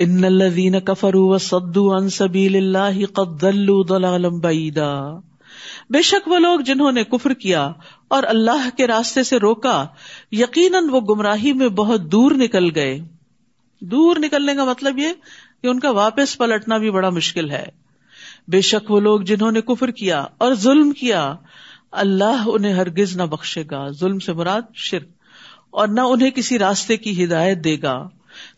ان الذين كفروا وصدوا عن سبيل الله قد ضلوا ضلالا بعيدا۔ بے شک وہ لوگ جنہوں نے کفر کیا اور اللہ کے راستے سے روکا، یقیناً وہ گمراہی میں بہت دور نکل گئے۔ دور نکلنے کا مطلب یہ کہ ان کا واپس پلٹنا بھی بڑا مشکل ہے۔ بے شک وہ لوگ جنہوں نے کفر کیا اور ظلم کیا، اللہ انہیں ہرگز نہ بخشے گا۔ ظلم سے مراد شرک اور نہ انہیں کسی راستے کی ہدایت دے گا۔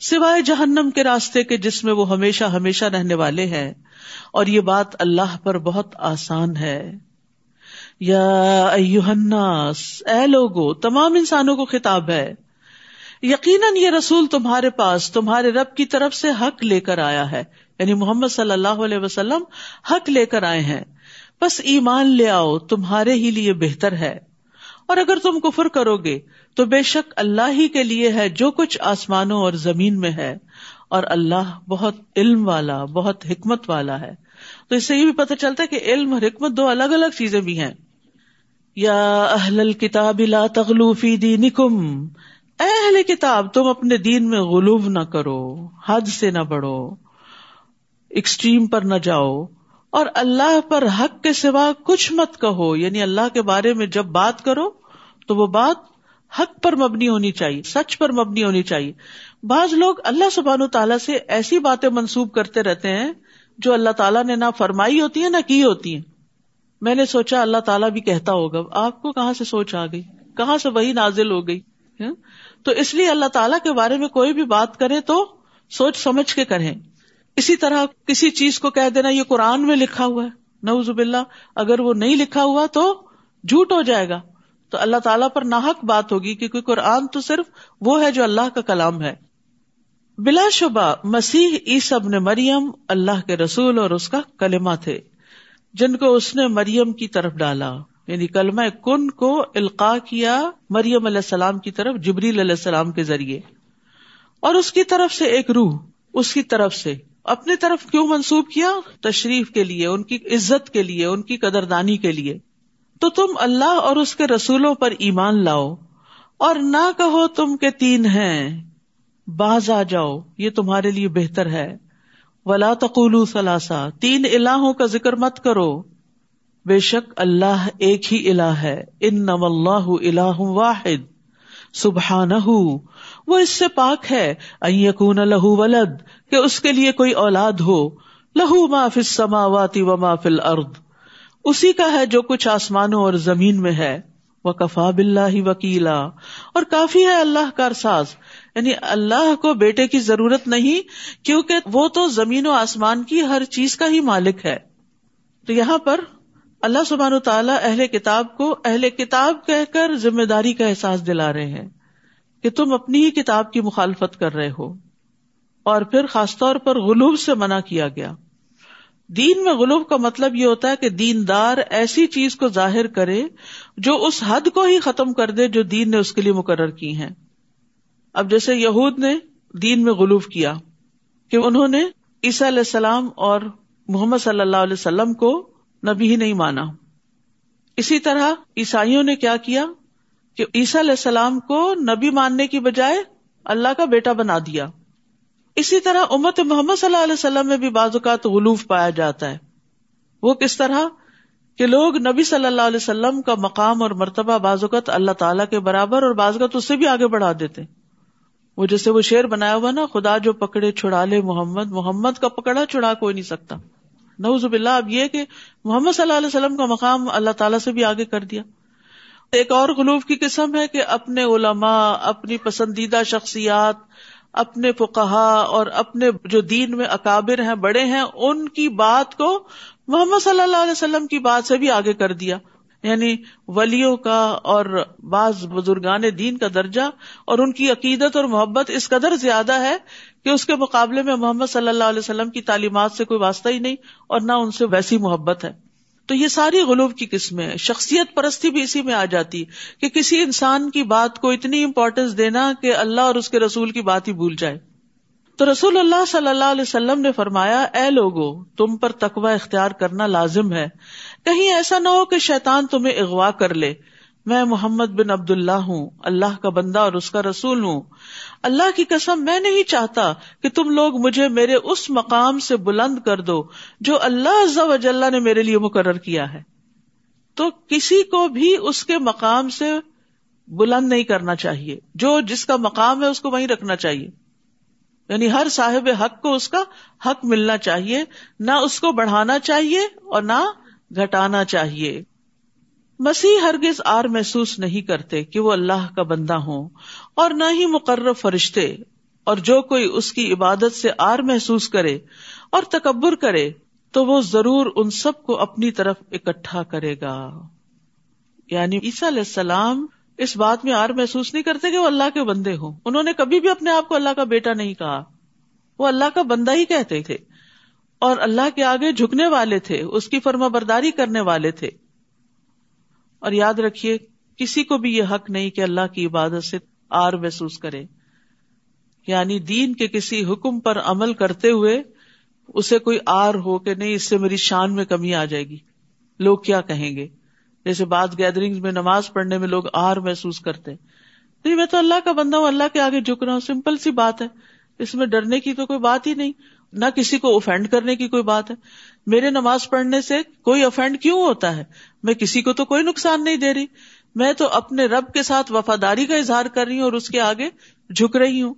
سوائے جہنم کے راستے کے جس میں وہ ہمیشہ ہمیشہ رہنے والے ہیں۔ اور یہ بات اللہ پر بہت آسان ہے۔ یا الناس، اے لوگو، تمام انسانوں کو خطاب ہے۔ یقیناً یہ رسول تمہارے پاس، تمہارے رب کی طرف سے حق لے کر آیا ہے۔ یعنی محمد صلی اللہ علیہ وسلم حق لے کر آئے ہیں۔ بس ایمان لے آؤ، تمہارے ہی لیے بہتر ہے۔ اور اگر تم کفر کرو گے، تو بے شک اللہ ہی کے لیے ہے جو کچھ آسمانوں اور زمین میں ہے، اور اللہ بہت علم والا، بہت حکمت والا ہے۔ تو اس سے یہ بھی پتہ چلتا ہے کہ علم اور حکمت دو الگ الگ چیزیں بھی ہیں۔ یا اہل الکتاب لا تغلو فی دینکم۔ اے اہل کتاب، تم اپنے دین میں غلوب نہ کرو، حد سے نہ بڑھو ایکسٹریم پر نہ جاؤ، اور اللہ پر حق کے سوا کچھ مت کہو۔ یعنی اللہ کے بارے میں جب بات کرو تو وہ بات حق پر مبنی ہونی چاہیے، سچ پر مبنی ہونی چاہیے۔ بعض لوگ اللہ سبحان تعالیٰ سے ایسی باتیں منسوب کرتے رہتے ہیں جو اللہ تعالیٰ نے نہ فرمائی ہوتی ہیں نہ کی ہوتی ہیں۔ میں نے سوچا اللہ تعالیٰ بھی کہتا ہوگا، آپ کو کہاں سے سوچ آ گئی؟ کہاں سے وہی نازل ہو گئی؟ ہاں؟ تو اس لیے اللہ تعالیٰ کے بارے میں کوئی بھی بات کرے تو سوچ سمجھ کے کریں۔ اسی طرح کسی چیز کو کہہ دینا، یہ قرآن میں لکھا ہوا ہے۔ نوزب اللہ اگر وہ نہیں لکھا ہوا تو جھوٹ ہو جائے گا۔ تو اللہ تعالیٰ پر ناحک بات ہوگی کیونکہ قرآن تو صرف وہ ہے جو اللہ کا کلام ہے۔ بلا شبہ مسیح عیسب نے مریم اللہ کے رسول اور اس کا کلمہ تھے، جن کو اس نے مریم کی طرف ڈالا۔ یعنی کلمہ کن کو القاع کیا مریم علیہ السلام کی طرف، جبریل علیہ السلام کے ذریعے۔ اور اس کی طرف سے ایک روح، اس کی طرف سے۔ اپنی طرف کیوں منسوب کیا؟ تشریف کے لیے، ان کی عزت کے لیے، ان کی قدردانی کے لیے۔ تو تم اللہ اور اس کے رسولوں پر ایمان لاؤ اور نہ کہو تم کے تین ہیں، باز آ جاؤ، یہ تمہارے لیے بہتر ہے۔ ولا تقول ثلاثہ تین الہوں کا ذکر مت کرو۔ بے شک اللہ ایک ہی الہ ہے۔ ان نم اللہ اللہ واحد۔ سبحان وہ اس سے پاک ہے۔ یقون لہو ولد، کہ اس کے لیے کوئی اولاد ہو۔ لہو ما فی السماوات و ما فی الارض۔ اسی کا ہے جو کچھ آسمانوں اور زمین میں ہے۔ وہ کفا بلّہ وکیلا۔ اور کافی ہے اللہ کا ارساز۔ یعنی اللہ کو بیٹے کی ضرورت نہیں، کیونکہ وہ تو زمین و آسمان کی ہر چیز کا ہی مالک ہے۔ تو یہاں پر اللہ سبحان و تعالیٰ اہل کتاب کو اہل کتاب کہہ کر ذمہ داری کا احساس دلا رہے ہیں کہ تم اپنی ہی کتاب کی مخالفت کر رہے ہو۔ اور پھر خاص طور پر غلوب سے منع کیا گیا۔ دین میں غلوب کا مطلب یہ ہوتا ہے کہ دیندار ایسی چیز کو ظاہر کرے جو اس حد کو ہی ختم کر دے جو دین نے اس کے لیے مقرر کی ہے اب جیسے یہود نے دین میں غلوب کیا کہ انہوں نے عیسیٰ علیہ السلام اور محمد صلی اللہ علیہ وسلم کو نبی ہی نہیں مانا۔ اسی طرح عیسائیوں نے کیا کیا کہ عیسیٰ علیہ السلام کو نبی ماننے کی بجائے اللہ کا بیٹا بنا دیا۔ اسی طرح امت محمد صلی اللہ علیہ وسلم میں بھی بعض اوقات غلوف پایا جاتا ہے۔ وہ کس طرح؟ کہ لوگ نبی صلی اللہ علیہ وسلم کا مقام اور مرتبہ بعض اوقات اللہ تعالیٰ کے برابر اور بعض اوقات اس سے بھی آگے بڑھا دیتے وہ جیسے وہ شیر بنایا ہوا نا، خدا جو پکڑے چھڑا لے محمد محمد کا پکڑا چھڑا کوئی نہیں سکتا۔ نوز باللہ، اب یہ کہ محمد صلی اللہ علیہ وسلم کا مقام اللہ تعالیٰ سے بھی آگے کر دیا۔ ایک اور غلوف کی قسم ہے کہ اپنے علماء، اپنی پسندیدہ شخصیات اپنے فقہا اور اپنے جو دین میں اکابر ہیں، بڑے ہیں، ان کی بات کو محمد صلی اللہ علیہ وسلم کی بات سے بھی آگے کر دیا۔ یعنی ولیوں کا اور بعض بزرگان دین کا درجہ اور ان کی عقیدت اور محبت اس قدر زیادہ ہے کہ اس کے مقابلے میں محمد صلی اللہ علیہ وسلم کی تعلیمات سے کوئی واسطہ ہی نہیں اور نہ ان سے ویسی محبت ہے۔ تو یہ ساری غلوب کی قسمیں شخصیت پرستی بھی اسی میں آ جاتی کہ کسی انسان کی بات کو اتنی امپورٹینس دینا کہ اللہ اور اس کے رسول کی بات ہی بھول جائے۔ تو رسول اللہ صلی اللہ علیہ وسلم نے فرمایا، اے لوگو، تم پر تقوی اختیار کرنا لازم ہے۔ کہیں ایسا نہ ہو کہ شیطان تمہیں اغوا کر لے۔ میں محمد بن عبد اللہ ہوں، اللہ کا بندہ اور اس کا رسول ہوں۔ اللہ کی قسم میں نہیں چاہتا کہ تم لوگ مجھے میرے اس مقام سے بلند کر دو جو اللہ عز و جل نے میرے لیے مقرر کیا ہے۔ تو کسی کو بھی اس کے مقام سے بلند نہیں کرنا چاہیے۔ جو جس کا مقام ہے اس کو وہیں رکھنا چاہیے۔ یعنی ہر صاحب حق کو اس کا حق ملنا چاہیے، نہ اس کو بڑھانا چاہیے اور نہ گھٹانا چاہیے۔ مسیح ہرگز آر محسوس نہیں کرتے کہ وہ اللہ کا بندہ ہوں اور نہ ہی مقرر فرشتے اور جو کوئی اس کی عبادت سے آر محسوس کرے اور تکبر کرے تو وہ ضرور ان سب کو اپنی طرف اکٹھا کرے گا۔ یعنی عیسیٰ علیہ السلام اس بات میں آر محسوس نہیں کرتے کہ وہ اللہ کے بندے ہوں۔ انہوں نے کبھی بھی اپنے آپ کو اللہ کا بیٹا نہیں کہا۔ وہ اللہ کا بندہ ہی کہتے تھے اور اللہ کے آگے جھکنے والے تھے، اس کی فرما برداری کرنے والے تھے۔ اور یاد رکھیے، کسی کو بھی یہ حق نہیں کہ اللہ کی عبادت سے آر محسوس کرے۔ یعنی دین کے کسی حکم پر عمل کرتے ہوئے اسے کوئی آر ہو کہ نہیں، اس سے میری شان میں کمی آ جائے گی۔ لوگ کیا کہیں گے؟ جیسے بعض گیدرنگ میں نماز پڑھنے میں لوگ آر محسوس کرتے۔ نہیں، میں تو اللہ کا بندہ ہوں، اللہ کے آگے جھک رہا ہوں سمپل سی بات ہے۔ اس میں ڈرنے کی تو کوئی بات ہی نہیں۔ نہ کسی کو اوفینڈ کرنے کی کوئی بات ہے۔ میرے نماز پڑھنے سے کوئی افینڈ کیوں ہوتا ہے؟ میں کسی کو تو کوئی نقصان نہیں دے رہی۔ میں تو اپنے رب کے ساتھ وفاداری کا اظہار کر رہی ہوں اور اس کے آگے جھک رہی ہوں۔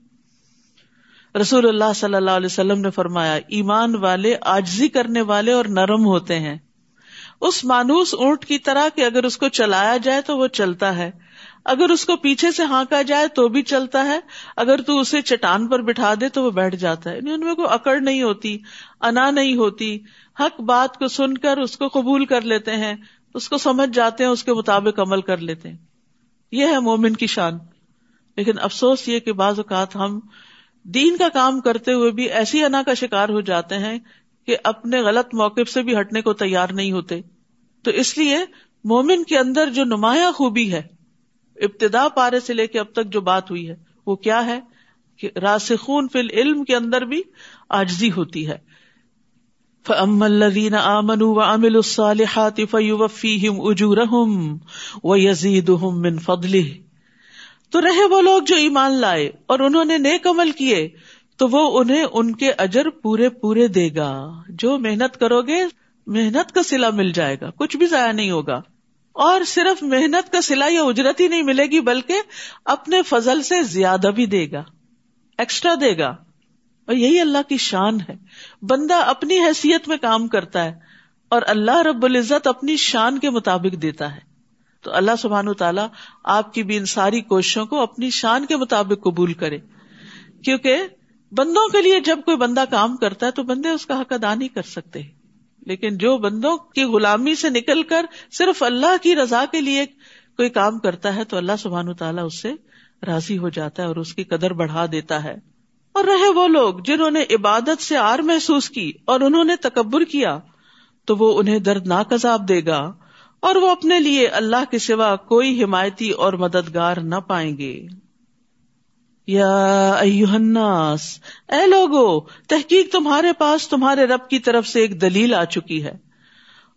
رسول اللہ صلی اللہ علیہ وسلم نے فرمایا، ایمان والے آجزی کرنے والے اور نرم ہوتے ہیں۔ اس مانوس اونٹ کی طرح کہ اگر اس کو چلایا جائے تو وہ چلتا ہے۔ اگر اس کو پیچھے سے ہانکا جائے تو بھی چلتا ہے، اگر تو اسے چٹان پر بٹھا دے تو وہ بیٹھ جاتا ہے۔ یعنی ان میں کوئی اکڑ نہیں ہوتی، انا نہیں ہوتی۔ حق بات کو سن کر اس کو قبول کر لیتے ہیں، اس کو سمجھ جاتے ہیں، اس کے مطابق عمل کر لیتے ہیں۔ یہ ہے مومن کی شان۔ لیکن افسوس یہ کہ بعض اوقات ہم دین کا کام کرتے ہوئے بھی ایسی انا کا شکار ہو جاتے ہیں کہ اپنے غلط موقف سے بھی ہٹنے کو تیار نہیں ہوتے۔ تو اس لیے مومن کے اندر جو نمایاں خوبی ہے ابتدا پارے سے لے کے اب تک جو بات ہوئی ہے، وہ کیا ہے؟ کہ راسخون فی العلم کے اندر بھی آجزی ہوتی ہے۔ فَأَمَّا الَّذِينَ آمَنُوا وَعَمِلُوا الصَّالِحَاتِ فَيُوَفِّيهِمْ أُجُورَهُمْ وَيَزِيدُهُمْ مِنْ فَضْلِهِ۔ تو رہے وہ لوگ جو ایمان لائے اور انہوں نے نیک عمل کیے، تو وہ انہیں ان کے اجر پورے پورے دے گا۔ جو محنت کرو گے، محنت کا سلا مل جائے گا، کچھ بھی ضائع نہیں ہوگا۔ اور صرف محنت کا سلا یا اجرت ہی نہیں ملے گی، بلکہ اپنے فضل سے زیادہ بھی دے گا ایکسٹرا دے گا۔ اور یہی اللہ کی شان ہے۔ بندہ اپنی حیثیت میں کام کرتا ہے اور اللہ رب العزت اپنی شان کے مطابق دیتا ہے۔ تو اللہ سبحان تعالیٰ آپ کی بھی ان ساری کوششوں کو اپنی شان کے مطابق قبول کرے۔ کیونکہ بندوں کے لیے جب کوئی بندہ کام کرتا ہے تو بندے اس کا حق ادا نہیں کر سکتے۔ لیکن جو بندوں کی غلامی سے نکل کر صرف اللہ کی رضا کے لیے کوئی کام کرتا ہے تو اللہ سبحان تعالیٰ اس سے راضی ہو جاتا ہے اور اس کی قدر بڑھا دیتا ہے۔ اور رہے وہ لوگ جنہوں نے عبادت سے آر محسوس کی اور انہوں نے تکبر کیا، تو وہ انہیں دردناک عذاب دے گا اور وہ اپنے لیے اللہ کے سوا کوئی حمایتی اور مددگار نہ پائیں گے۔ یا الناس، اے لوگو، تحقیق تمہارے پاس تمہارے رب کی طرف سے ایک دلیل آ چکی ہے،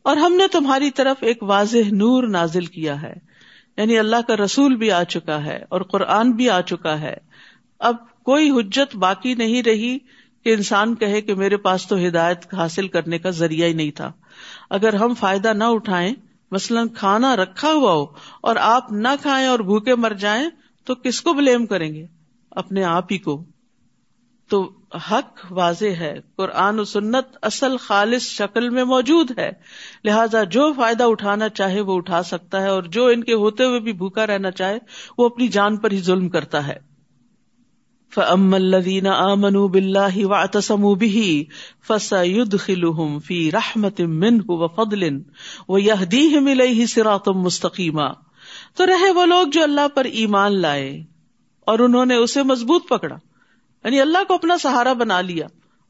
اور ہم نے تمہاری طرف ایک واضح نور نازل کیا ہے۔ یعنی اللہ کا رسول بھی آ چکا ہے اور قرآن بھی آ چکا ہے۔ اب کوئی حجت باقی نہیں رہی کہ انسان کہے کہ میرے پاس تو ہدایت حاصل کرنے کا ذریعہ ہی نہیں تھا۔ اگر ہم فائدہ نہ اٹھائیں، مثلاً کھانا رکھا ہوا ہو اور آپ نہ کھائیں اور بھوکے مر جائیں، تو کس کو بلیم کریں گے؟ اپنے آپ ہی کو۔ تو حق واضح ہے، قرآن و سنت اصل خالص شکل میں موجود ہے۔ لہذا جو فائدہ اٹھانا چاہے وہ اٹھا سکتا ہے، اور جو ان کے ہوتے ہوئے بھی بھوکا رہنا چاہے، وہ اپنی جان پر ہی ظلم کرتا ہے۔ فَأَمَّا الَّذِينَ آمَنُوا بِاللَّهِ وَاعْتَصَمُوا بِهِ فَسَيُدْخِلُهُمْ فِي رَحْمَةٍ مِّنْهُ وَفَضْلٍ وَيَهْدِيهِمْ إِلَيْهِ صِرَاطًا مُسْتَقِيمًا۔ تو رہے وہ لوگ جو اللہ پر ایمان لائے۔ اور انہوں نے اسے مضبوط پکڑا۔ یعنی اللہ کو اپنا سہارا بنا لیا۔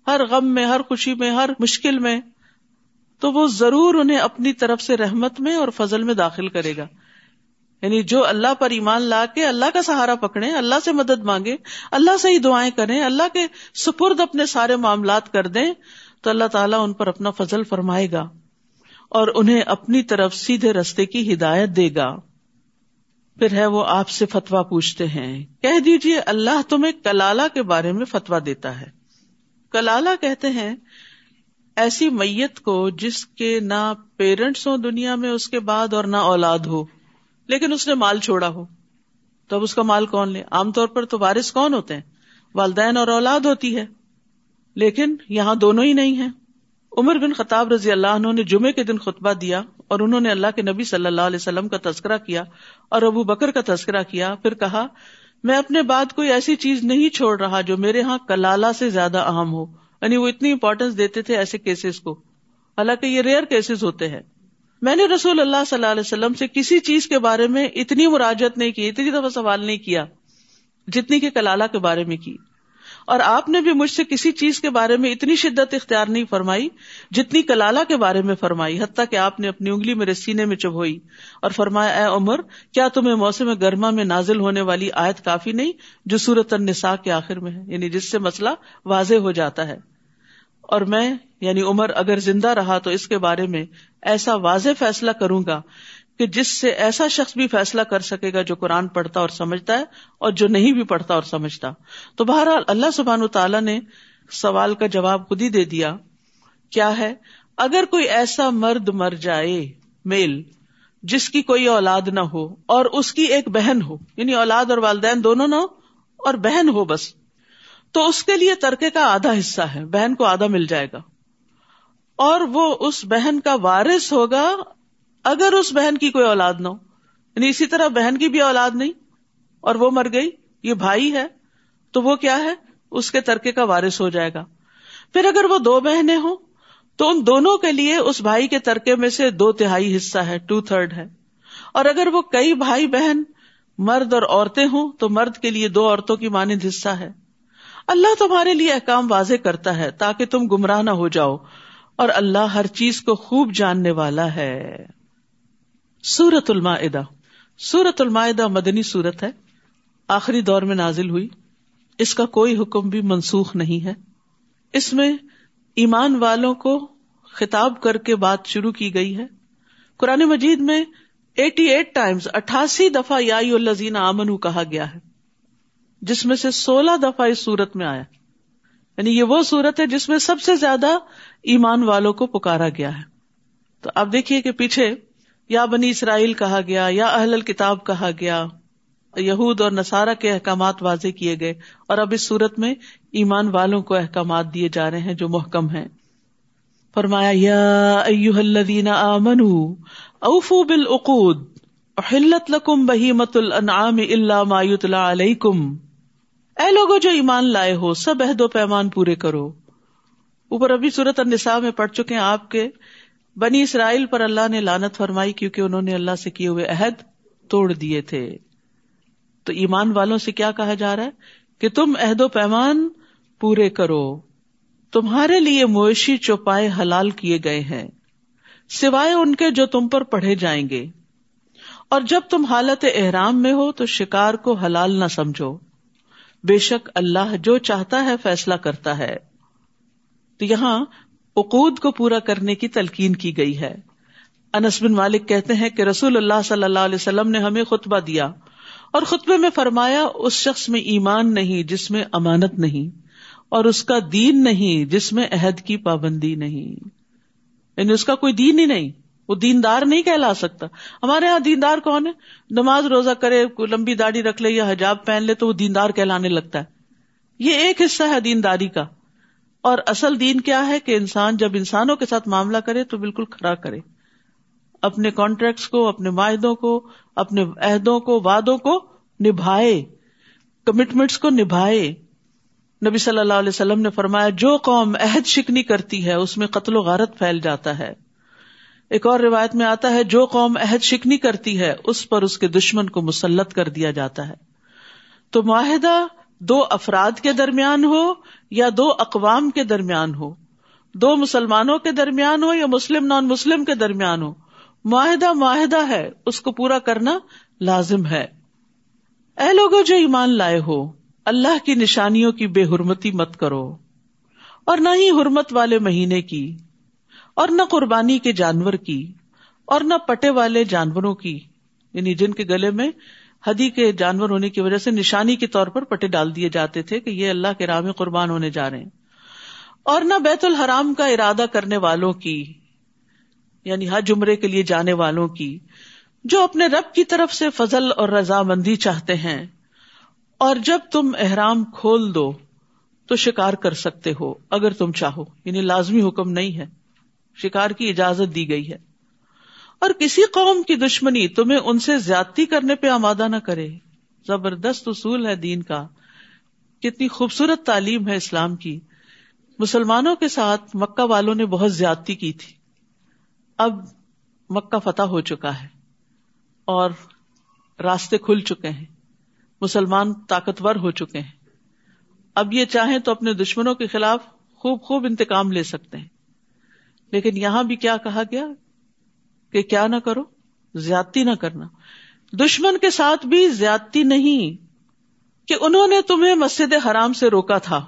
ہر غم میں، ہر خوشی میں، ہر مشکل میں۔ تو وہ ضرور انہیں اپنی طرف سے رحمت میں اور فضل میں داخل کرے گا۔ یعنی جو اللہ پر ایمان لا کے اللہ کا سہارا پکڑے اللہ سے مدد مانگے، اللہ سے ہی دعائیں کریں، اللہ کے سپرد اپنے سارے معاملات کر دیں، تو اللہ تعالیٰ ان پر اپنا فضل فرمائے گا اور انہیں اپنی طرف سیدھے رستے کی ہدایت دے گا۔ پھر ہے وہ آپ سے فتوا پوچھتے ہیں۔ کہہ دیجیے اللہ تمہیں کلالہ کے بارے میں فتوا دیتا ہے۔ کلالہ کہتے ہیں، ایسی میت کو جس کے نہ پیرنٹس ہوں دنیا میں اس کے بعد اور نہ اولاد ہو، لیکن اس نے مال چھوڑا ہو۔ تو اب اس کا مال کون لے؟ عام طور پر تو وارث کون ہوتے ہیں؟ والدین اور اولاد ہوتی ہے۔ لیکن یہاں دونوں ہی نہیں ہیں۔ عمر بن خطاب رضی اللہ عنہ نے جمعے کے دن خطبہ دیا۔ اور انہوں نے اللہ کے نبی صلی اللہ علیہ وسلم کا تذکرہ کیا اور ابو بکر کا تذکرہ کیا، پھر کہا، میں اپنے بعد کوئی ایسی چیز نہیں چھوڑ رہا جو میرے ہاں کلالہ سے زیادہ اہم ہو۔ یعنی وہ اتنی امپورٹینس دیتے تھے ایسے کیسز کو۔ حالانکہ یہ ریئر کیسز ہوتے ہیں۔ میں نے رسول اللہ صلی اللہ علیہ وسلم سے کسی چیز کے بارے میں اتنی مراجت نہیں کی، اتنی دفعہ سوال نہیں کیا جتنی کہ کلالہ کے بارے میں کی۔ اور آپ نے بھی مجھ سے کسی چیز کے بارے میں اتنی شدت اختیار نہیں فرمائی جتنی کلالہ کے بارے میں فرمائی، حتیٰ کہ آپ نے اپنی انگلی میرے سینے میں چبھوئی اور فرمایا، اے عمر، کیا تمہیں موسم گرما میں نازل ہونے والی آیت کافی نہیں جو سورت النساء کے آخر میں ہے؟ یعنی جس سے مسئلہ واضح ہو جاتا ہے۔ اور میں یعنی عمر، اگر زندہ رہا تو اس کے بارے میں ایسا واضح فیصلہ کروں گا کہ جس سے ایسا شخص بھی فیصلہ کر سکے گا جو قرآن پڑھتا اور سمجھتا ہے اور جو نہیں بھی پڑھتا اور سمجھتا۔ تو بہرحال اللہ سبحان تعالیٰ نے سوال کا جواب خود ہی دے دیا۔ کیا ہے؟ اگر کوئی ایسا مرد مر جائے، میل، جس کی کوئی اولاد نہ ہو اور اس کی ایک بہن ہو یعنی اولاد اور والدین دونوں نہ ہو اور بہن ہو بس، تو اس کے لیے ترکے کا آدھا حصہ ہے، بہن کو آدھا مل جائے گا۔ اور وہ اس بہن کا وارث ہوگا اگر اس بہن کی کوئی اولاد نہ ہو یعنی اسی طرح بہن کی بھی اولاد نہیں، اور وہ مر گئی، یہ بھائی ہے، تو وہ کیا ہے؟ اس کے ترکے کا وارث ہو جائے گا۔ پھر اگر وہ دو بہنیں ہوں، تو ان دونوں کے لیے اس بھائی کے ترکے میں سے دو تہائی حصہ ہے ٹو تھرڈ ہے۔ اور اگر وہ کئی بھائی بہن، مرد اور عورتیں ہوں، تو مرد کے لیے دو عورتوں کی مانند حصہ ہے۔ اللہ تمہارے لیے احکام واضح کرتا ہے، تاکہ تم گمراہ نہ ہو جاؤ، اور اللہ ہر چیز کو خوب جاننے والا ہے۔ سورت المائدہ۔ سورت المائدہ مدنی سورت ہے۔ آخری دور میں نازل ہوئی۔ اس کا کوئی حکم بھی منسوخ نہیں ہے۔ اس میں ایمان والوں کو خطاب کر کے بات شروع کی گئی ہے۔ قرآن مجید میں ایٹی ایٹ ٹائمز اٹھاسی دفعہ یا الزین آمن کہا گیا ہے۔ جس میں سے سولہ دفعہ اس سورت میں آیا۔ یعنی یہ وہ سورت ہے جس میں سب سے زیادہ ایمان والوں کو پکارا گیا ہے۔ تو آپ دیکھیے کہ پیچھے یا بنی اسرائیل کہا گیا، یا اہل الکتاب کہا گیا۔ یہود اور نصارہ کے احکامات واضح کیے گئے اور اب اس صورت میں ایمان والوں کو احکامات دیے جا رہے ہیں جو محکم ہیں۔ فرمایا، یا ایوہ الذین آمنوا، اوفوا بالعقود، احلت لکم بہیمت الانعام الا ما یتلا علیکم۔ اے لوگوں جو ایمان لائے ہو، سب عہد و پیمان پورے کرو۔ اوپر ابھی صورت النساء میں پڑھ چکے ہیں آپ کے۔ بنی اسرائیل پر اللہ نے لانت فرمائی کیونکہ انہوں نے اللہ سے کیے ہوئے عہد توڑ دیے تھے۔ تو ایمان والوں سے کیا کہا جا رہا ہے؟ کہ تم عہد و پیمان پورے کرو۔ تمہارے لیے مویشی چوپائے حلال کیے گئے ہیں۔ سوائے ان کے جو تم پر پڑھے جائیں گے۔ اور جب تم حالت احرام میں ہو تو شکار کو حلال نہ سمجھو۔ بے شک اللہ جو چاہتا ہے فیصلہ کرتا ہے۔ تو یہاں عقود کو پورا کرنے کی تلقین کی گئی ہے۔ انس بن مالک کہتے ہیں کہ رسول اللہ صلی اللہ علیہ وسلم نے ہمیں خطبہ دیا اور خطبے میں فرمایا، اس شخص میں ایمان نہیں جس میں امانت نہیں اور اس کا دین نہیں جس میں عہد کی پابندی نہیں۔ یعنی اس کا کوئی دین ہی نہیں، وہ دیندار نہیں کہلا سکتا۔ ہمارے یہاں دیندار کون ہے؟ نماز روزہ کرے لمبی داڑھی رکھ لے یا حجاب پہن لے تو وہ دیندار کہلانے لگتا ہے۔ یہ ایک حصہ ہے دینداری کا۔ اور اصل دین کیا ہے کہ انسان جب انسانوں کے ساتھ معاملہ کرے تو بالکل کھڑا کرے۔ اپنے کانٹریکٹس کو، اپنے معاہدوں کو، اپنے عہدوں کو، وعدوں کو نبھائے۔ کمٹمنٹس کو نبھائے۔ نبی صلی اللہ علیہ وسلم نے فرمایا، جو قوم عہد شکنی کرتی ہے، اس میں قتل و غارت پھیل جاتا ہے۔ ایک اور روایت میں آتا ہے، جو قوم عہد شکنی کرتی ہے، اس پر اس کے دشمن کو مسلط کر دیا جاتا ہے۔ تو معاہدہ دو افراد کے درمیان ہو یا دو اقوام کے درمیان ہو، دو مسلمانوں کے درمیان ہو یا مسلم نان مسلم کے درمیان ہو، معاہدہ معاہدہ ہے، اس کو پورا کرنا لازم ہے۔ اے لوگوں جو ایمان لائے ہو، اللہ کی نشانیوں کی بے حرمتی مت کرو، اور نہ ہی حرمت والے مہینے کی، اور نہ قربانی کے جانور کی، اور نہ پٹے والے جانوروں کی یعنی جن کے گلے میں ہدی کے جانور ہونے کی وجہ سے نشانی کے طور پر پٹے ڈال دیے جاتے تھے کہ یہ اللہ کے راہ میں قربان ہونے جا رہے ہیں۔ اور نہ بیت الحرام کا ارادہ کرنے والوں کی یعنی حج عمرے کے لیے جانے والوں کی، جو اپنے رب کی طرف سے فضل اور رضامندی چاہتے ہیں، اور جب تم احرام کھول دو تو شکار کر سکتے ہو، اگر تم چاہو۔ یعنی لازمی حکم نہیں ہے۔ شکار کی اجازت دی گئی ہے۔ اور کسی قوم کی دشمنی تمہیں ان سے زیادتی کرنے پہ آمادہ نہ کرے۔ زبردست اصول ہے دین کا۔ کتنی خوبصورت تعلیم ہے اسلام کی۔ مسلمانوں کے ساتھ مکہ والوں نے بہت زیادتی کی تھی۔ اب مکہ فتح ہو چکا ہے اور راستے کھل چکے ہیں۔ مسلمان طاقتور ہو چکے ہیں۔ اب یہ چاہیں تو اپنے دشمنوں کے خلاف خوب خوب انتقام لے سکتے ہیں۔ لیکن یہاں بھی کیا کہا گیا؟ کہ کیا نہ کرو؟ زیادتی نہ کرنا۔ دشمن کے ساتھ بھی زیادتی نہیں کہ انہوں نے تمہیں مسجد حرام سے روکا تھا۔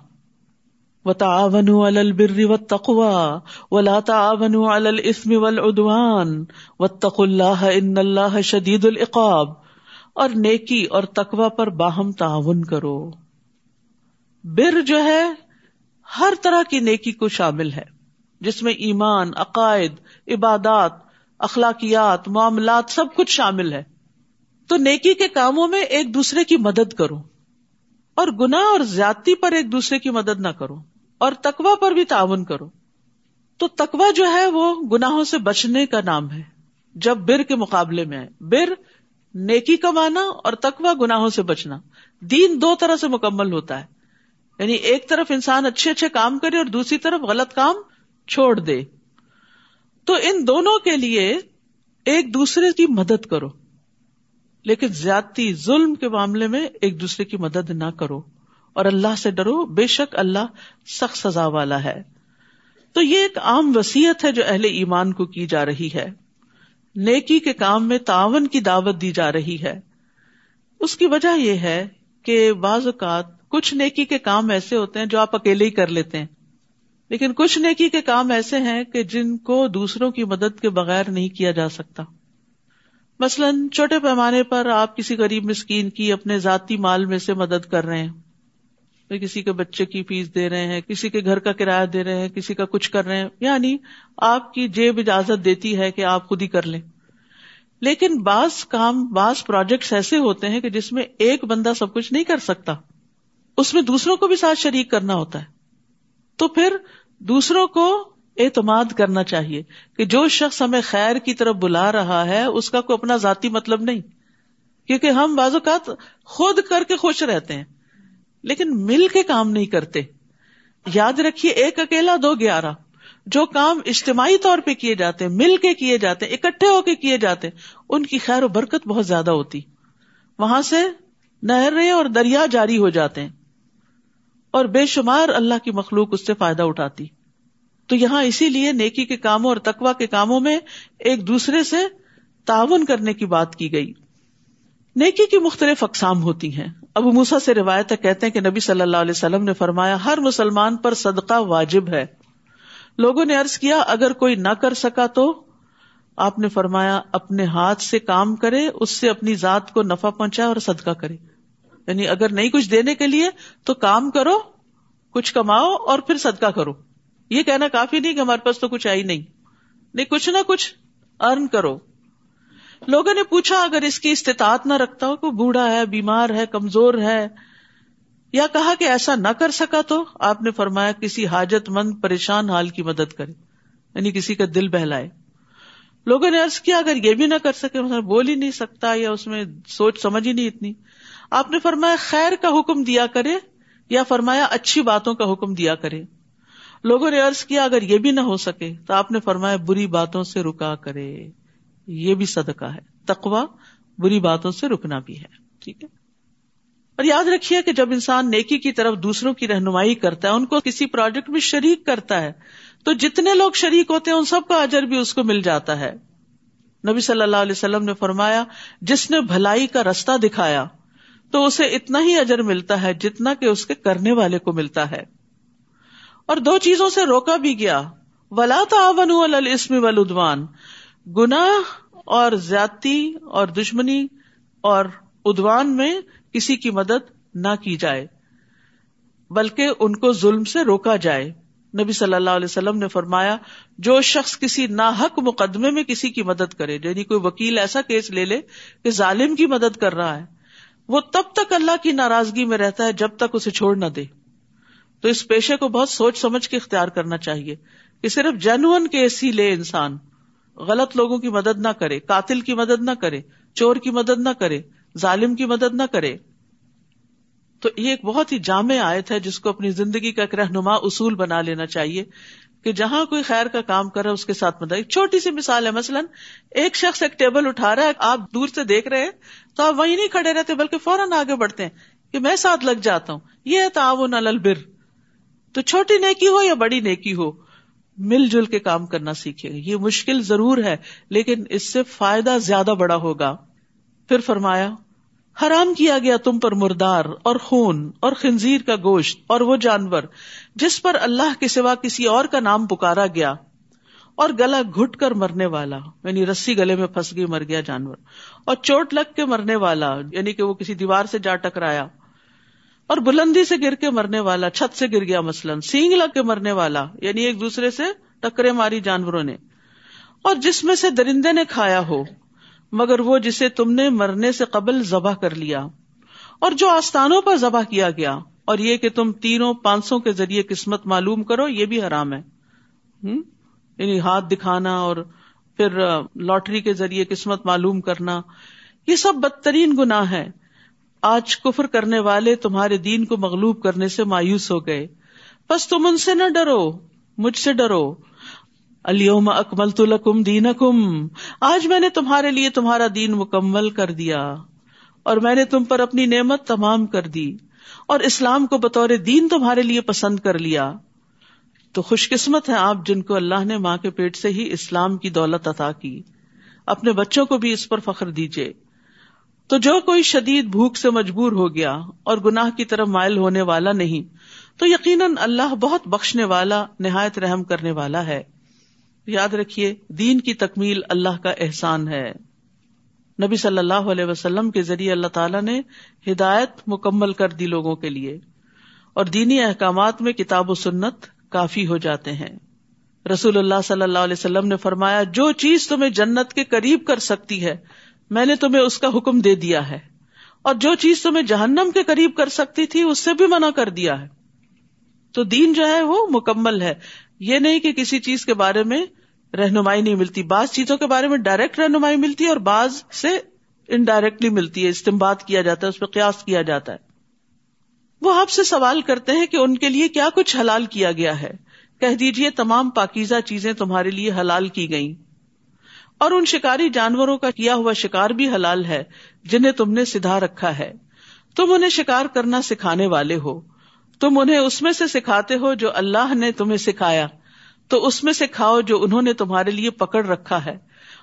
و تعاون البر و تقوا و لاتا ون السم ودوان و تق اللہ ان اللہ شدید العقاب۔ اور نیکی اور تقوا پر باہم تعاون کرو۔ بر جو ہے، ہر طرح کی نیکی کو شامل ہے، جس میں ایمان، عقائد، عبادات اخلاقیات، معاملات، سب کچھ شامل ہے۔ تو نیکی کے کاموں میں ایک دوسرے کی مدد کرو۔ اور گنا اور زیادتی پر ایک دوسرے کی مدد نہ کرو۔ اور تقوا پر بھی تعاون کرو۔ تو تقوا جو ہے وہ گناہوں سے بچنے کا نام ہے۔ جب بر کے مقابلے میں ہے بر، نیکی کمانا اور تقوا گناہوں سے بچنا۔ دین دو طرح سے مکمل ہوتا ہے۔ یعنی ایک طرف انسان اچھے اچھے کام کرے اور دوسری طرف غلط کام چھوڑ دے۔ تو ان دونوں کے لیے ایک دوسرے کی مدد کرو۔ لیکن زیادتی ظلم کے معاملے میں ایک دوسرے کی مدد نہ کرو۔ اور اللہ سے ڈرو، بے شک اللہ سخت سزا والا ہے۔ تو یہ ایک عام وسیعت ہے جو اہل ایمان کو کی جا رہی ہے۔ نیکی کے کام میں تعاون کی دعوت دی جا رہی ہے۔ اس کی وجہ یہ ہے کہ بعض اوقات کچھ نیکی کے کام ایسے ہوتے ہیں جو آپ اکیلے ہی کر لیتے ہیں۔ لیکن کچھ نیکی کے کام ایسے ہیں کہ جن کو دوسروں کی مدد کے بغیر نہیں کیا جا سکتا۔ مثلاً چھوٹے پیمانے پر آپ کسی غریب مسکین کی اپنے ذاتی مال میں سے مدد کر رہے ہیں۔ کسی کے بچے کی فیس دے رہے ہیں، کسی کے گھر کا کرایہ دے رہے ہیں، کسی کا کچھ کر رہے ہیں۔ یعنی آپ کی جیب اجازت دیتی ہے کہ آپ خود ہی کر لیں۔ لیکن بعض کام، بعض پروجیکٹس ایسے ہوتے ہیں کہ جس میں ایک بندہ سب کچھ نہیں کر سکتا۔ اس میں دوسروں کو بھی ساتھ شریک کرنا ہوتا ہے۔ تو پھر دوسروں کو اعتماد کرنا چاہیے کہ جو شخص ہمیں خیر کی طرف بلا رہا ہے، اس کا کوئی اپنا ذاتی مطلب نہیں۔ کیونکہ ہم بعض اوقات خود کر کے خوش رہتے ہیں، لیکن مل کے کام نہیں کرتے۔ یاد رکھیے، ایک اکیلا، دو گیارہ۔ جو کام اجتماعی طور پہ کیے جاتے ہیں، مل کے کیے جاتے ہیں، اکٹھے ہو کے کیے جاتے ہیں، ان کی خیر و برکت بہت زیادہ ہوتی۔ وہاں سے نہریں اور دریا جاری ہو جاتے ہیں۔ اور بے شمار اللہ کی مخلوق اس سے فائدہ اٹھاتی۔ تو یہاں اسی لیے نیکی کے کاموں اور تقوا کے کاموں میں ایک دوسرے سے تعاون کرنے کی بات کی گئی۔ نیکی کی مختلف اقسام ہوتی ہیں۔ ابو موسا سے روایت کہتے ہیں کہ نبی صلی اللہ علیہ وسلم نے فرمایا، ہر مسلمان پر صدقہ واجب ہے۔ لوگوں نے ارض کیا، اگر کوئی نہ کر سکا تو آپ نے فرمایا، اپنے ہاتھ سے کام کرے، اس سے اپنی ذات کو نفع پہنچائے اور صدقہ کرے۔ یعنی اگر نہیں کچھ دینے کے لیے تو کام کرو، کچھ کماؤ اور پھر صدقہ کرو۔ یہ کہنا کافی نہیں کہ ہمارے پاس تو کچھ آئی نہیں۔ نہیں، کچھ نہ کچھ ارن کرو۔ لوگوں نے پوچھا، اگر اس کی استطاعت نہ رکھتا ہو کوئی بوڑھا ہے، بیمار ہے، کمزور ہے، یا کہا کہ ایسا نہ کر سکا تو آپ نے فرمایا، کسی حاجت مند پریشان حال کی مدد کرے یعنی کسی کا دل بہلائے۔ لوگوں نے ارض کیا، اگر یہ بھی نہ کر سکے بول ہی نہیں سکتا یا اس میں سوچ سمجھ ہی نہیں اتنی۔ آپ نے فرمایا، خیر کا حکم دیا کرے یا فرمایا، اچھی باتوں کا حکم دیا کرے۔ لوگوں نے ارض کیا، اگر یہ بھی نہ ہو سکے، تو آپ نے فرمایا، بری باتوں سے رکا کرے۔ یہ بھی صدقہ ہے۔ تقوا بری باتوں سے رکنا بھی ہے۔ ٹھیک ہے؟ اور یاد رکھیے کہ جب انسان نیکی کی طرف دوسروں کی رہنمائی کرتا ہے، ان کو کسی پروجیکٹ میں شریک کرتا ہے تو جتنے لوگ شریک ہوتے ہیں ان سب کا اجر بھی اس کو مل جاتا ہے۔ نبی صلی اللہ علیہ وسلم نے فرمایا، جس نے بھلائی کا رستہ دکھایا، تو اسے اتنا ہی اجر ملتا ہے جتنا کہ اس کے کرنے والے کو ملتا ہے۔ اور دو چیزوں سے روکا بھی گیا۔ ولا تعاون الاسم والعدوان۔ گناہ اور زیادتی اور دشمنی اور ادوان میں کسی کی مدد نہ کی جائے، بلکہ ان کو ظلم سے روکا جائے۔ نبی صلی اللہ علیہ وسلم نے فرمایا، جو شخص کسی ناحق مقدمے میں کسی کی مدد کرے یعنی کوئی وکیل ایسا کیس لے لے کہ ظالم کی مدد کر رہا ہے، وہ تب تک اللہ کی ناراضگی میں رہتا ہے جب تک اسے چھوڑ نہ دے۔ تو اس پیشے کو بہت سوچ سمجھ کے اختیار کرنا چاہیے کہ صرف جنون کیس ہی لے انسان۔ غلط لوگوں کی مدد نہ کرے، قاتل کی مدد نہ کرے، چور کی مدد نہ کرے، ظالم کی مدد نہ کرے۔ تو یہ ایک بہت ہی جامع آیت ہے جس کو اپنی زندگی کا ایک رہنما اصول بنا لینا چاہیے کہ جہاں کوئی خیر کا کام کرے اس کے ساتھ مدد۔ ایک چھوٹی سی مثال ہے، مثلاً ایک شخص ایک ٹیبل اٹھا رہا ہے آپ دور سے دیکھ رہے ہیں، تو آپ وہیں نہیں کھڑے رہتے، بلکہ فوراً آگے بڑھتے ہیں کہ میں ساتھ لگ جاتا ہوں۔ یہ ہے تعاون البر۔ تو چھوٹی نیکی ہو یا بڑی نیکی ہو، مل جل کے کام کرنا سیکھے گا۔ یہ مشکل ضرور ہے، لیکن اس سے فائدہ زیادہ بڑا ہوگا۔ پھر فرمایا حرام کیا گیا تم پر مردار اور خون اور خنزیر کا گوشت اور وہ جانور جس پر اللہ کے سوا کسی اور کا نام پکارا گیا اور گلا گھٹ کر مرنے والا یعنی رسی گلے میں پھنس گئی، مر گیا جانور، اور چوٹ لگ کے مرنے والا یعنی کہ وہ کسی دیوار سے جا ٹکرایا اور بلندی سے گر کے مرنے والا، چھت سے گر گیا مثلاً، سینگ لگ کے مرنے والا یعنی ایک دوسرے سے ٹکرے ماری جانوروں نے، اور جس میں سے درندے نے کھایا ہو۔ مگر وہ جسے تم نے مرنے سے قبل ذبح کر لیا اور جو آستانوں پر ذبح کیا گیا اور یہ کہ تم تینوں پانچ کے ذریعے قسمت معلوم کرو، یہ بھی حرام ہے۔ یعنی ہاتھ دکھانا اور پھر لاٹری کے ذریعے قسمت معلوم کرنا، یہ سب بدترین گناہ ہے آج کفر کرنے والے تمہارے دین کو مغلوب کرنے سے مایوس ہو گئے۔ بس تم ان سے نہ ڈرو، مجھ سے ڈرو۔ الم اکمل تو لکم دین آج میں نے تمہارے لیے تمہارا دین مکمل کر دیا اور میں نے تم پر اپنی نعمت تمام کر دی اور اسلام کو بطور دین تمہارے لیے پسند کر لیا۔ تو خوش قسمت ہے آپ جن کو اللہ نے ماں کے پیٹ سے ہی اسلام کی دولت عطا کی۔ اپنے بچوں کو بھی اس پر فخر دیجیے تو جو کوئی شدید بھوک سے مجبور ہو گیا اور گناہ کی طرف مائل ہونے والا نہیں، تو یقیناً اللہ بہت بخشنے والا، نہایت رحم کرنے والا ہے۔ یاد رکھیے، دین کی تکمیل اللہ کا احسان ہے۔ نبی صلی اللہ علیہ وسلم کے ذریعے اللہ تعالیٰ نے ہدایت مکمل کر دی لوگوں کے لیے۔ اور دینی احکامات میں کتاب و سنت کافی ہو جاتے ہیں۔ رسول اللہ صلی اللہ علیہ وسلم نے فرمایا، جو چیز تمہیں جنت کے قریب کر سکتی ہے، میں نے تمہیں اس کا حکم دے دیا ہے۔ اور جو چیز تمہیں جہنم کے قریب کر سکتی تھی، اس سے بھی منع کر دیا ہے۔ تو دین جو ہے، وہ مکمل ہے۔ یہ نہیں کہ کسی چیز کے بارے میں رہنمائی نہیں ملتی۔ بعض چیزوں کے بارے میں ڈائریکٹ رہنمائی ملتی ہے اور بعض سے انڈائریکٹلی ملتی ہے۔ استعمال کیا جاتا ہے، اس پہ قیاس کیا جاتا ہے۔ وہ آپ سے سوال کرتے ہیں کہ ان کے لیے کیا کچھ حلال کیا گیا ہے۔ کہہ دیجیے تمام پاکیزہ چیزیں تمہارے لیے حلال کی گئی اور ان شکاری جانوروں کا کیا ہوا شکار بھی حلال ہے، جنہیں تم نے سدھا رکھا ہے۔ تم انہیں شکار کرنا سکھانے والے ہو۔ تم انہیں اس میں سے سکھاتے ہو جو اللہ نے تمہیں سکھایا۔ تو اس میں سے کھاؤ جو انہوں نے تمہارے لیے پکڑ رکھا ہے۔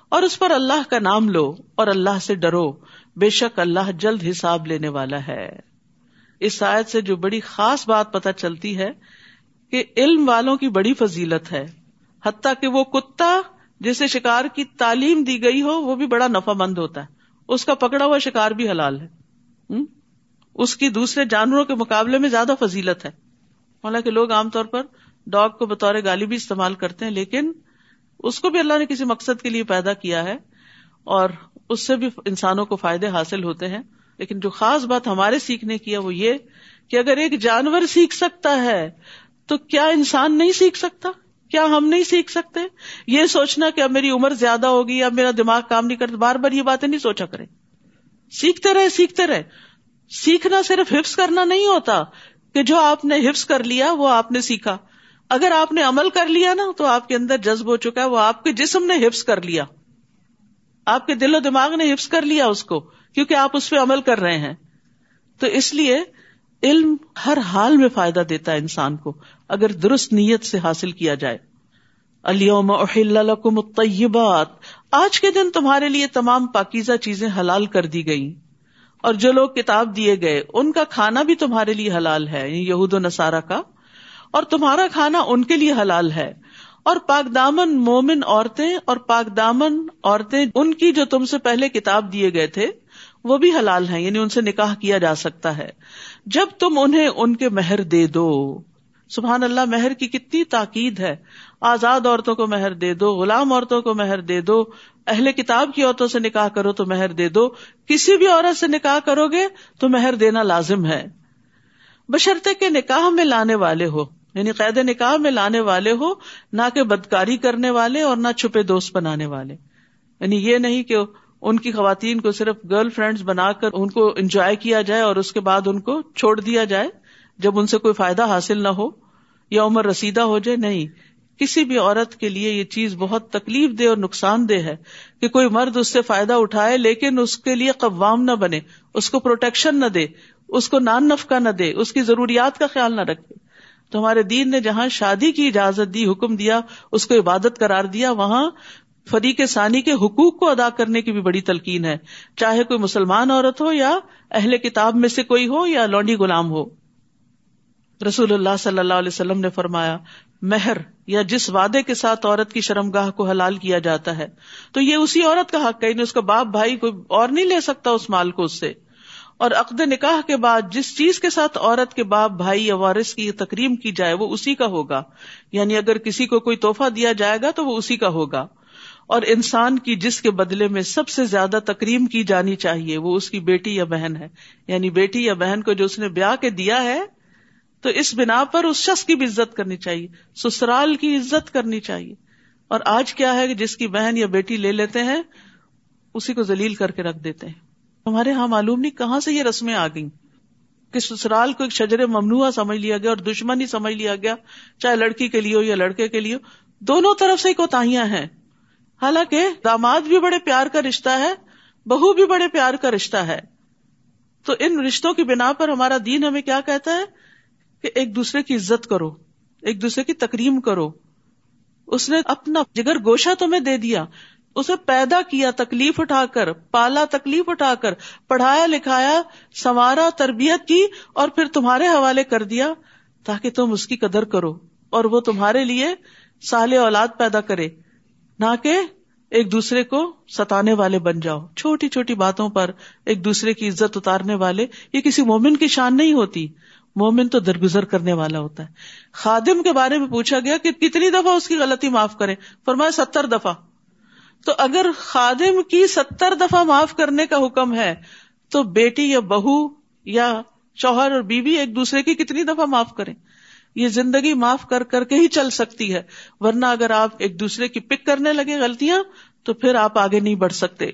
اور اس پر اللہ کا نام لو اور اللہ سے ڈرو۔ بے شک اللہ جلد حساب لینے والا ہے۔ اس آیت سے جو بڑی خاص بات پتہ چلتی ہے کہ علم والوں کی بڑی فضیلت ہے۔ حتیٰ کہ وہ کتا جسے شکار کی تعلیم دی گئی ہو، وہ بھی بڑا نفع مند ہوتا ہے۔ اس کا پکڑا ہوا شکار بھی حلال ہے۔ اس کی دوسرے جانوروں کے مقابلے میں زیادہ فضیلت ہے۔ حالانکہ لوگ عام طور پر ڈاگ کو بطور گالی بھی استعمال کرتے ہیں، لیکن اس کو بھی اللہ نے کسی مقصد کے لیے پیدا کیا ہے اور اس سے بھی انسانوں کو فائدے حاصل ہوتے ہیں۔ لیکن جو خاص بات ہمارے سیکھنے کی ہے وہ یہ کہ اگر ایک جانور سیکھ سکتا ہے تو کیا انسان نہیں سیکھ سکتا؟ کیا ہم نہیں سیکھ سکتے؟ یہ سوچنا کہ اب میری عمر زیادہ ہوگی، اب میرا دماغ کام نہیں کرتا، بار بار یہ باتیں نہیں سوچا کرے سیکھتے رہے سیکھتے رہے۔ سیکھنا صرف حفظ کرنا نہیں ہوتا کہ جو آپ نے حفظ کر لیا وہ آپ نے سیکھا۔ اگر آپ نے عمل کر لیا نا تو آپ کے اندر جذب ہو چکا ہے، وہ آپ کے جسم نے حفظ کر لیا۔ آپ کے دل و دماغ نے حفظ کر لیا اس کو، کیونکہ آپ اس پہ عمل کر رہے ہیں۔ تو اس لیے علم ہر حال میں فائدہ دیتا ہے انسان کو، اگر درست نیت سے حاصل کیا جائے۔ الم لکم الطیبات۔ آج کے دن تمہارے لیے تمام پاکیزہ چیزیں حلال کر دی گئی اور جو لوگ کتاب دیے گئے، ان کا کھانا بھی تمہارے لیے حلال ہے یعنی یہود و نصارہ کا۔ اور تمہارا کھانا ان کے لیے حلال ہے۔ اور پاک دامن مومن عورتیں اور پاک دامن عورتیں ان کی جو تم سے پہلے کتاب دیے گئے تھے، وہ بھی حلال ہیں یعنی ان سے نکاح کیا جا سکتا ہے۔ جب تم انہیں ان کے مہر دے دو، سبحان اللہ، مہر کی کتنی تاکید ہے۔ آزاد عورتوں کو مہر دے دو، غلام عورتوں کو مہر دے دو، اہل کتاب کی عورتوں سے نکاح کرو تو مہر دے دو۔ کسی بھی عورت سے نکاح کرو گے تو مہر دینا لازم ہے۔ بشرطے کے نکاح میں لانے والے ہو۔ یعنی قید نکاح میں لانے والے ہو، نہ کہ بدکاری کرنے والے اور نہ چھپے دوست بنانے والے۔ یعنی یہ نہیں کہ ان کی خواتین کو صرف گرل فرینڈز بنا کر ان کو انجوائے کیا جائے اور اس کے بعد ان کو چھوڑ دیا جائے جب ان سے کوئی فائدہ حاصل نہ ہو یا عمر رسیدہ ہو جائے، نہیں۔ کسی بھی عورت کے لیے یہ چیز بہت تکلیف دہ اور نقصان دہ ہے کہ کوئی مرد اس سے فائدہ اٹھائے لیکن اس کے لیے قوام نہ بنے، اس کو پروٹیکشن نہ دے، اس کو نان نفقہ نہ دے، اس کی ضروریات کا خیال نہ رکھے۔ تو ہمارے دین نے جہاں شادی کی اجازت دی، حکم دیا، اس کو عبادت قرار دیا، وہاں فریق ثانی کے حقوق کو ادا کرنے کی بھی بڑی تلقین ہے۔ چاہے کوئی مسلمان عورت ہو یا اہل کتاب میں سے کوئی ہو یا لونڈی غلام ہو۔ رسول اللہ صلی اللہ علیہ وسلم نے فرمایا، مہر یا جس وعدے کے ساتھ عورت کی شرم گاہ کو حلال کیا جاتا ہے۔ تو یہ اسی عورت کا حق ہے یعنی اس کا باپ بھائی کوئی اور نہیں لے سکتا اس مال کو اس سے۔ اور عقد نکاح کے بعد جس چیز کے ساتھ عورت کے باپ، بھائی یا وارث کی تکریم کی جائے، وہ اسی کا ہوگا۔ یعنی اگر کسی کو کوئی توحفہ دیا جائے گا تو وہ اسی کا ہوگا۔ اور انسان کی جس کے بدلے میں سب سے زیادہ تکریم کی جانی چاہیے، وہ اس کی بیٹی یا بہن ہے۔ یعنی بیٹی یا بہن کو جو اس نے بیاہ کے دیا ہے، تو اس بنا پر اس شخص کی بھی عزت کرنی چاہیے۔ سسرال کی عزت کرنی چاہیے۔ اور آج کیا ہے کہ جس کی بہن یا بیٹی لے لیتے ہیں، اسی کو ذلیل کر کے رکھ دیتے ہیں۔ ہمارے یہاں معلوم نہیں کہاں سے یہ رسمیں آ گئیں کہ سسرال کو ایک شجر ممنوع سمجھ لیا گیا اور دشمن ہی سمجھ لیا گیا، چاہے لڑکی کے لیے ہو یا لڑکے کے لیے ہو۔ دونوں طرف سے کوتاہیاں ہیں۔ حالانکہ داماد بھی بڑے پیار کا رشتہ ہے، بہو بھی بڑے پیار کا رشتہ ہے۔ تو ان رشتوں کی بنا پر ہمارا دین ہمیں کیا کہتا ہے؟ کہ ایک دوسرے کی عزت کرو، ایک دوسرے کی تکریم کرو۔ اس نے اپنا جگر گوشا تمہیں دے دیا۔ اسے پیدا کیا، تکلیف اٹھا کر، پالا تکلیف اٹھا کر، پڑھایا لکھایا، سنوارا، تربیت کی اور پھر تمہارے حوالے کر دیا تاکہ تم اس کی قدر کرو اور وہ تمہارے لیے سال اولاد پیدا کرے۔ نہ کہ ایک دوسرے کو ستانے والے بن جاؤ۔ چھوٹی چھوٹی باتوں پر ایک دوسرے کی عزت اتارنے والے۔ یہ کسی مومن کی شان نہیں ہوتی۔ مومن تو درگزر کرنے والا ہوتا ہے۔ خادم کے بارے میں پوچھا گیا کہ کتنی دفعہ اس کی غلطی معاف کرے فرمایا ستر دفعہ۔ تو اگر خادم کی ستر دفعہ معاف کرنے کا حکم ہے، تو بیٹی یا بہو یا شوہر اور بیوی ایک دوسرے کی کتنی دفعہ معاف کریں؟ یہ زندگی معاف کر کر کے ہی چل سکتی ہے، ورنہ اگر آپ ایک دوسرے کی پک کرنے لگے غلطیاں، تو پھر آپ آگے نہیں بڑھ سکتے۔